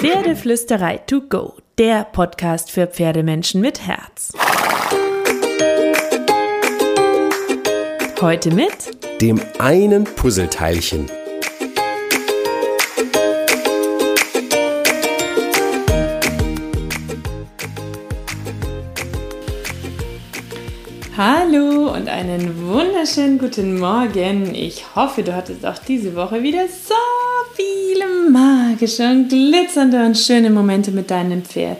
Pferdeflüsterei to go, der Podcast für Pferdemenschen mit Herz. Heute mit dem einen Puzzleteilchen. Hallo und einen wunderschönen guten Morgen. Ich hoffe, du hattest auch diese Woche wieder so viele magische und glitzernde und schöne Momente mit deinem Pferd.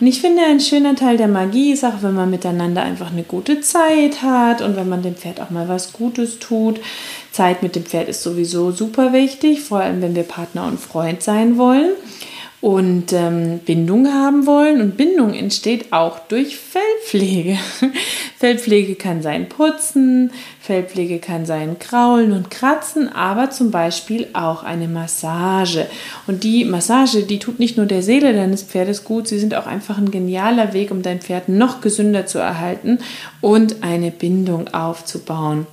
Und ich finde, ein schöner Teil der Magie ist auch, wenn man miteinander einfach eine gute Zeit hat und wenn man dem Pferd auch mal was Gutes tut. Zeit mit dem Pferd ist sowieso super wichtig, vor allem wenn wir Partner und Freund sein wollen und ähm, Bindung haben wollen. Und Bindung entsteht auch durch Fellpflege. Fellpflege kann sein Putzen, Fellpflege kann sein Kraulen und Kratzen, aber zum Beispiel auch eine Massage. Und die Massage, die tut nicht nur der Seele deines Pferdes gut, sie sind auch einfach ein genialer Weg, um dein Pferd noch gesünder zu erhalten und eine Bindung aufzubauen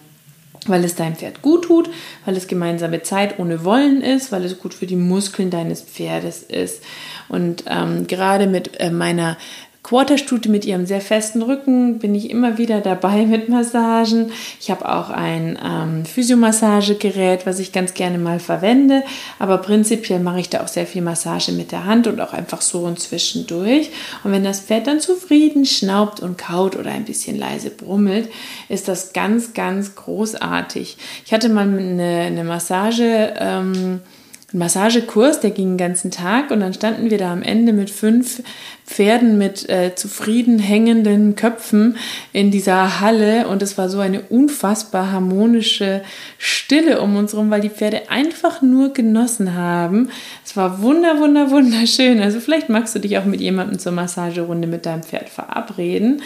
weil es deinem Pferd gut tut, weil es gemeinsame Zeit ohne Wollen ist, weil es gut für die Muskeln deines Pferdes ist. Und ähm, gerade mit äh, meiner Quarterstute mit ihrem sehr festen Rücken bin ich immer wieder dabei mit Massagen. Ich habe auch ein ähm, Physiomassagegerät, was ich ganz gerne mal verwende. Aber prinzipiell mache ich da auch sehr viel Massage mit der Hand und auch einfach so und zwischendurch. Und wenn das Pferd dann zufrieden schnaubt und kaut oder ein bisschen leise brummelt, ist das ganz, ganz großartig. Ich hatte mal eine, eine Massage. Ähm, einen Massagekurs, der ging den ganzen Tag und dann standen wir da am Ende mit fünf Pferden mit äh, zufrieden hängenden Köpfen in dieser Halle und es war so eine unfassbar harmonische Stille um uns herum, weil die Pferde einfach nur genossen haben. Es war wunder, wunder, wunderschön. Also vielleicht magst du dich auch mit jemandem zur Massagerunde mit deinem Pferd verabreden.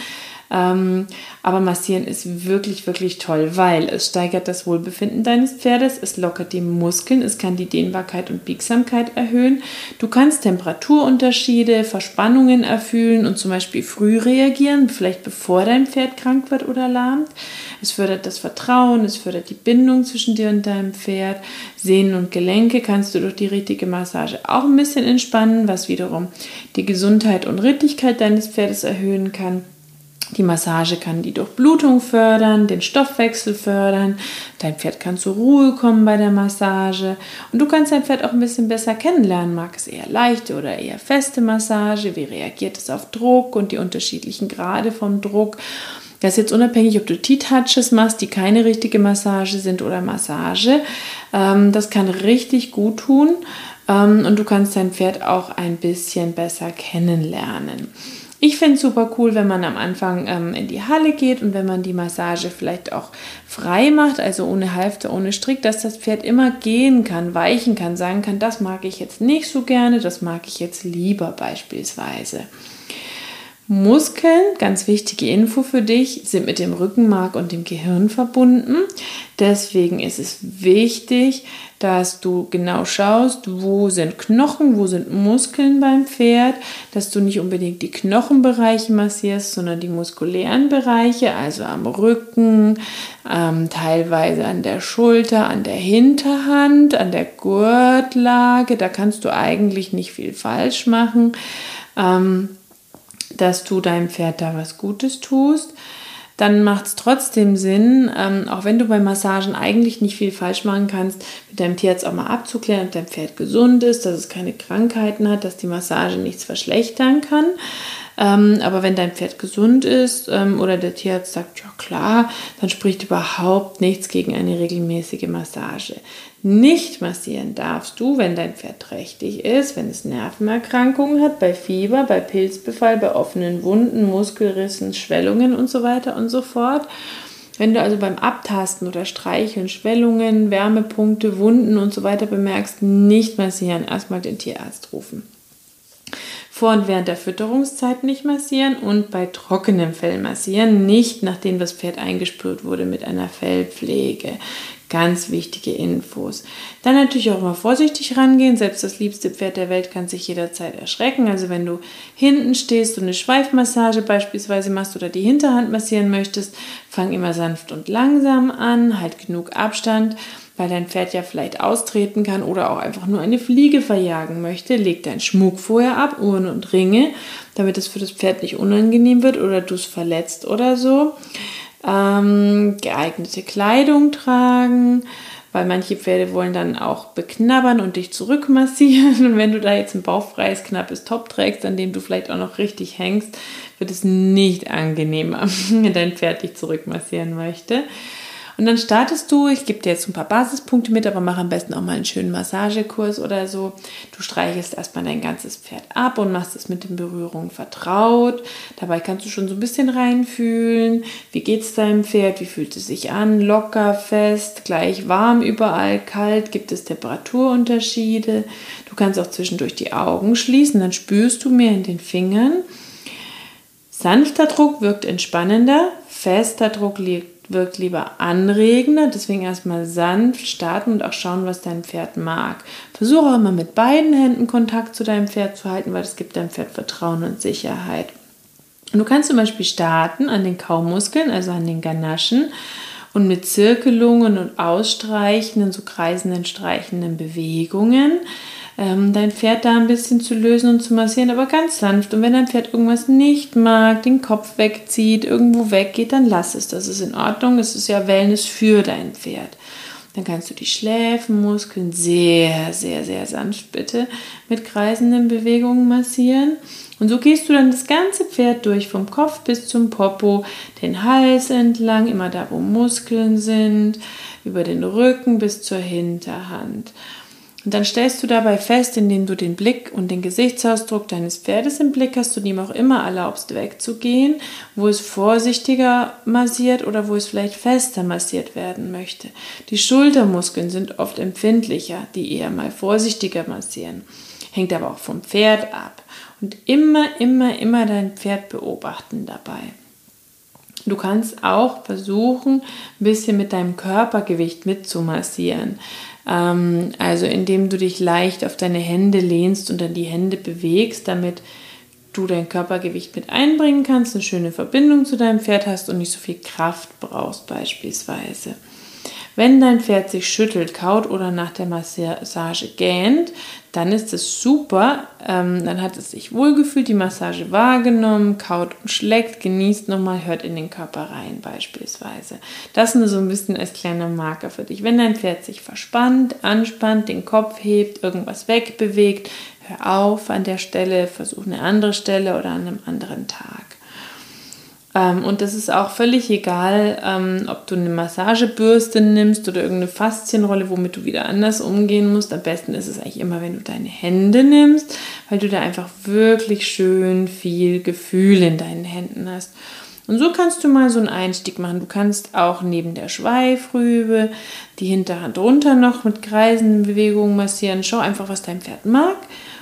Ähm, aber massieren ist wirklich, wirklich toll, weil es steigert das Wohlbefinden deines Pferdes, es lockert die Muskeln, es kann die Dehnbarkeit und Biegsamkeit erhöhen. Du kannst Temperaturunterschiede, Verspannungen erfüllen und zum Beispiel früh reagieren, vielleicht bevor dein Pferd krank wird oder lahmt. Es fördert das Vertrauen, es fördert die Bindung zwischen dir und deinem Pferd. Sehnen und Gelenke kannst du durch die richtige Massage auch ein bisschen entspannen, was wiederum die Gesundheit und Rittigkeit deines Pferdes erhöhen kann. Die Massage kann die Durchblutung fördern, den Stoffwechsel fördern. Dein Pferd kann zur Ruhe kommen bei der Massage. Und du kannst dein Pferd auch ein bisschen besser kennenlernen. Mag es eher leichte oder eher feste Massage? Wie reagiert es auf Druck und die unterschiedlichen Grade von Druck? Das ist jetzt unabhängig, ob du T-Touches machst, die keine richtige Massage sind oder Massage. Ähm, das kann richtig gut tun ähm, und du kannst dein Pferd auch ein bisschen besser kennenlernen. Ich finde es super cool, wenn man am Anfang ähm, in die Halle geht und wenn man die Massage vielleicht auch frei macht, also ohne Halfter, ohne Strick, dass das Pferd immer gehen kann, weichen kann, sagen kann, das mag ich jetzt nicht so gerne, das mag ich jetzt lieber beispielsweise. Muskeln, ganz wichtige Info für dich, sind mit dem Rückenmark und dem Gehirn verbunden. Deswegen ist es wichtig, dass du genau schaust, wo sind Knochen, wo sind Muskeln beim Pferd, dass du nicht unbedingt die Knochenbereiche massierst, sondern die muskulären Bereiche, also am Rücken, ähm, teilweise an der Schulter, an der Hinterhand, an der Gurtlage. Da kannst du eigentlich nicht viel falsch machen. Ähm, dass du deinem Pferd da was Gutes tust, dann macht es trotzdem Sinn, ähm, auch wenn du bei Massagen eigentlich nicht viel falsch machen kannst, mit deinem Tierarzt auch mal abzuklären, ob dein Pferd gesund ist, dass es keine Krankheiten hat, dass die Massage nichts verschlechtern kann. Ähm, aber wenn dein Pferd gesund ist ähm, oder der Tierarzt sagt, ja klar, dann spricht überhaupt nichts gegen eine regelmäßige Massage. Nicht massieren darfst du, wenn dein Pferd trächtig ist, wenn es Nervenerkrankungen hat, bei Fieber, bei Pilzbefall, bei offenen Wunden, Muskelrissen, Schwellungen und so weiter und so fort. Wenn du also beim Abtasten oder Streicheln Schwellungen, Wärmepunkte, Wunden und so weiter bemerkst, nicht massieren, erstmal den Tierarzt rufen vor und während der Fütterungszeit nicht massieren und bei trockenem Fell massieren, nicht nachdem das Pferd eingespült wurde mit einer Fellpflege. Ganz wichtige Infos. Dann natürlich auch mal vorsichtig rangehen. Selbst das liebste Pferd der Welt kann sich jederzeit erschrecken. Also wenn du hinten stehst und eine Schweifmassage beispielsweise machst oder die Hinterhand massieren möchtest, fang immer sanft und langsam an, halt genug Abstand weil dein Pferd ja vielleicht austreten kann oder auch einfach nur eine Fliege verjagen möchte, leg deinen Schmuck vorher ab, Uhren und Ringe, damit es für das Pferd nicht unangenehm wird oder du es verletzt oder so. Ähm, geeignete Kleidung tragen, weil manche Pferde wollen dann auch beknabbern und dich zurückmassieren. Und wenn du da jetzt ein bauchfreies, knappes Top trägst, an dem du vielleicht auch noch richtig hängst, wird es nicht angenehmer, wenn dein Pferd dich zurückmassieren möchte. Und dann startest du, ich gebe dir jetzt ein paar Basispunkte mit, aber mach am besten auch mal einen schönen Massagekurs oder so. Du streichelst erstmal dein ganzes Pferd ab und machst es mit den Berührungen vertraut. Dabei kannst du schon so ein bisschen reinfühlen. Wie geht es deinem Pferd? Wie fühlt es sich an? Locker, fest, gleich warm, überall kalt? Gibt es Temperaturunterschiede? Du kannst auch zwischendurch die Augen schließen, dann spürst du mehr in den Fingern. Sanfter Druck wirkt entspannender, fester Druck liegt wirkt lieber anregender, deswegen erstmal sanft starten und auch schauen, was dein Pferd mag. Versuche auch immer mit beiden Händen Kontakt zu deinem Pferd zu halten, weil das gibt deinem Pferd Vertrauen und Sicherheit. Und du kannst zum Beispiel starten an den Kaumuskeln, also an den Ganaschen und mit Zirkelungen und ausstreichenden, so kreisenden, streichenden Bewegungen ähm, dein Pferd da ein bisschen zu lösen und zu massieren, aber ganz sanft. Und wenn dein Pferd irgendwas nicht mag, den Kopf wegzieht, irgendwo weggeht, dann lass es. Das ist in Ordnung. Es ist ja Wellness für dein Pferd. Dann kannst du die Schläfenmuskeln sehr, sehr, sehr sanft bitte mit kreisenden Bewegungen massieren. Und so gehst du dann das ganze Pferd durch, vom Kopf bis zum Popo, den Hals entlang, immer da, wo Muskeln sind, über den Rücken bis zur Hinterhand. Und dann stellst du dabei fest, indem du den Blick und den Gesichtsausdruck deines Pferdes im Blick hast, du ihm auch immer erlaubst, wegzugehen, wo es vorsichtiger massiert oder wo es vielleicht fester massiert werden möchte. Die Schultermuskeln sind oft empfindlicher, die eher mal vorsichtiger massieren. Hängt aber auch vom Pferd ab. Und immer, immer, immer dein Pferd beobachten dabei. Du kannst auch versuchen, ein bisschen mit deinem Körpergewicht mitzumassieren. Ähm, also indem du dich leicht auf deine Hände lehnst und dann die Hände bewegst, damit du dein Körpergewicht mit einbringen kannst, eine schöne Verbindung zu deinem Pferd hast und nicht so viel Kraft brauchst beispielsweise. Wenn dein Pferd sich schüttelt, kaut oder nach der Massage gähnt, dann ist es super. Ähm, dann hat es sich wohlgefühlt, die Massage wahrgenommen, kaut und schlägt, genießt nochmal, hört in den Körper rein beispielsweise. Das nur so ein bisschen als kleiner Marker für dich. Wenn dein Pferd sich verspannt, anspannt, den Kopf hebt, irgendwas wegbewegt, hör auf an der Stelle, versuch eine andere Stelle oder an einem anderen Tag. Ähm, und das ist auch völlig egal, ähm, ob du eine Massagebürste nimmst oder irgendeine Faszienrolle, womit du wieder anders umgehen musst. Am besten ist es eigentlich immer, wenn du deine Hände nimmst, weil du da einfach wirklich schön viel Gefühl in deinen Händen hast. Und so kannst du mal so einen Einstieg machen. Du kannst auch neben der Schweifrübe die Hinterhand runter noch mit kreisenden Bewegungen massieren. Schau einfach, was dein Pferd mag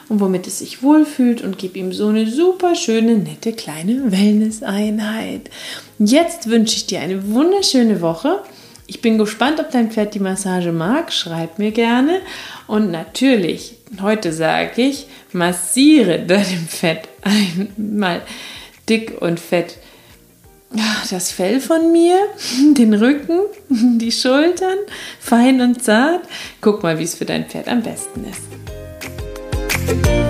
und womit es sich wohlfühlt und gib ihm so eine super schöne, nette kleine Wellness-Einheit. Jetzt wünsche ich dir eine wunderschöne Woche. Ich bin gespannt, ob dein Pferd die Massage mag. Schreib mir gerne. Und natürlich, heute sage ich, massiere deinem Pferd einmal dick und fett das Fell von mir, den Rücken, die Schultern, fein und zart. Guck mal, wie es für dein Pferd am besten ist. Thank you.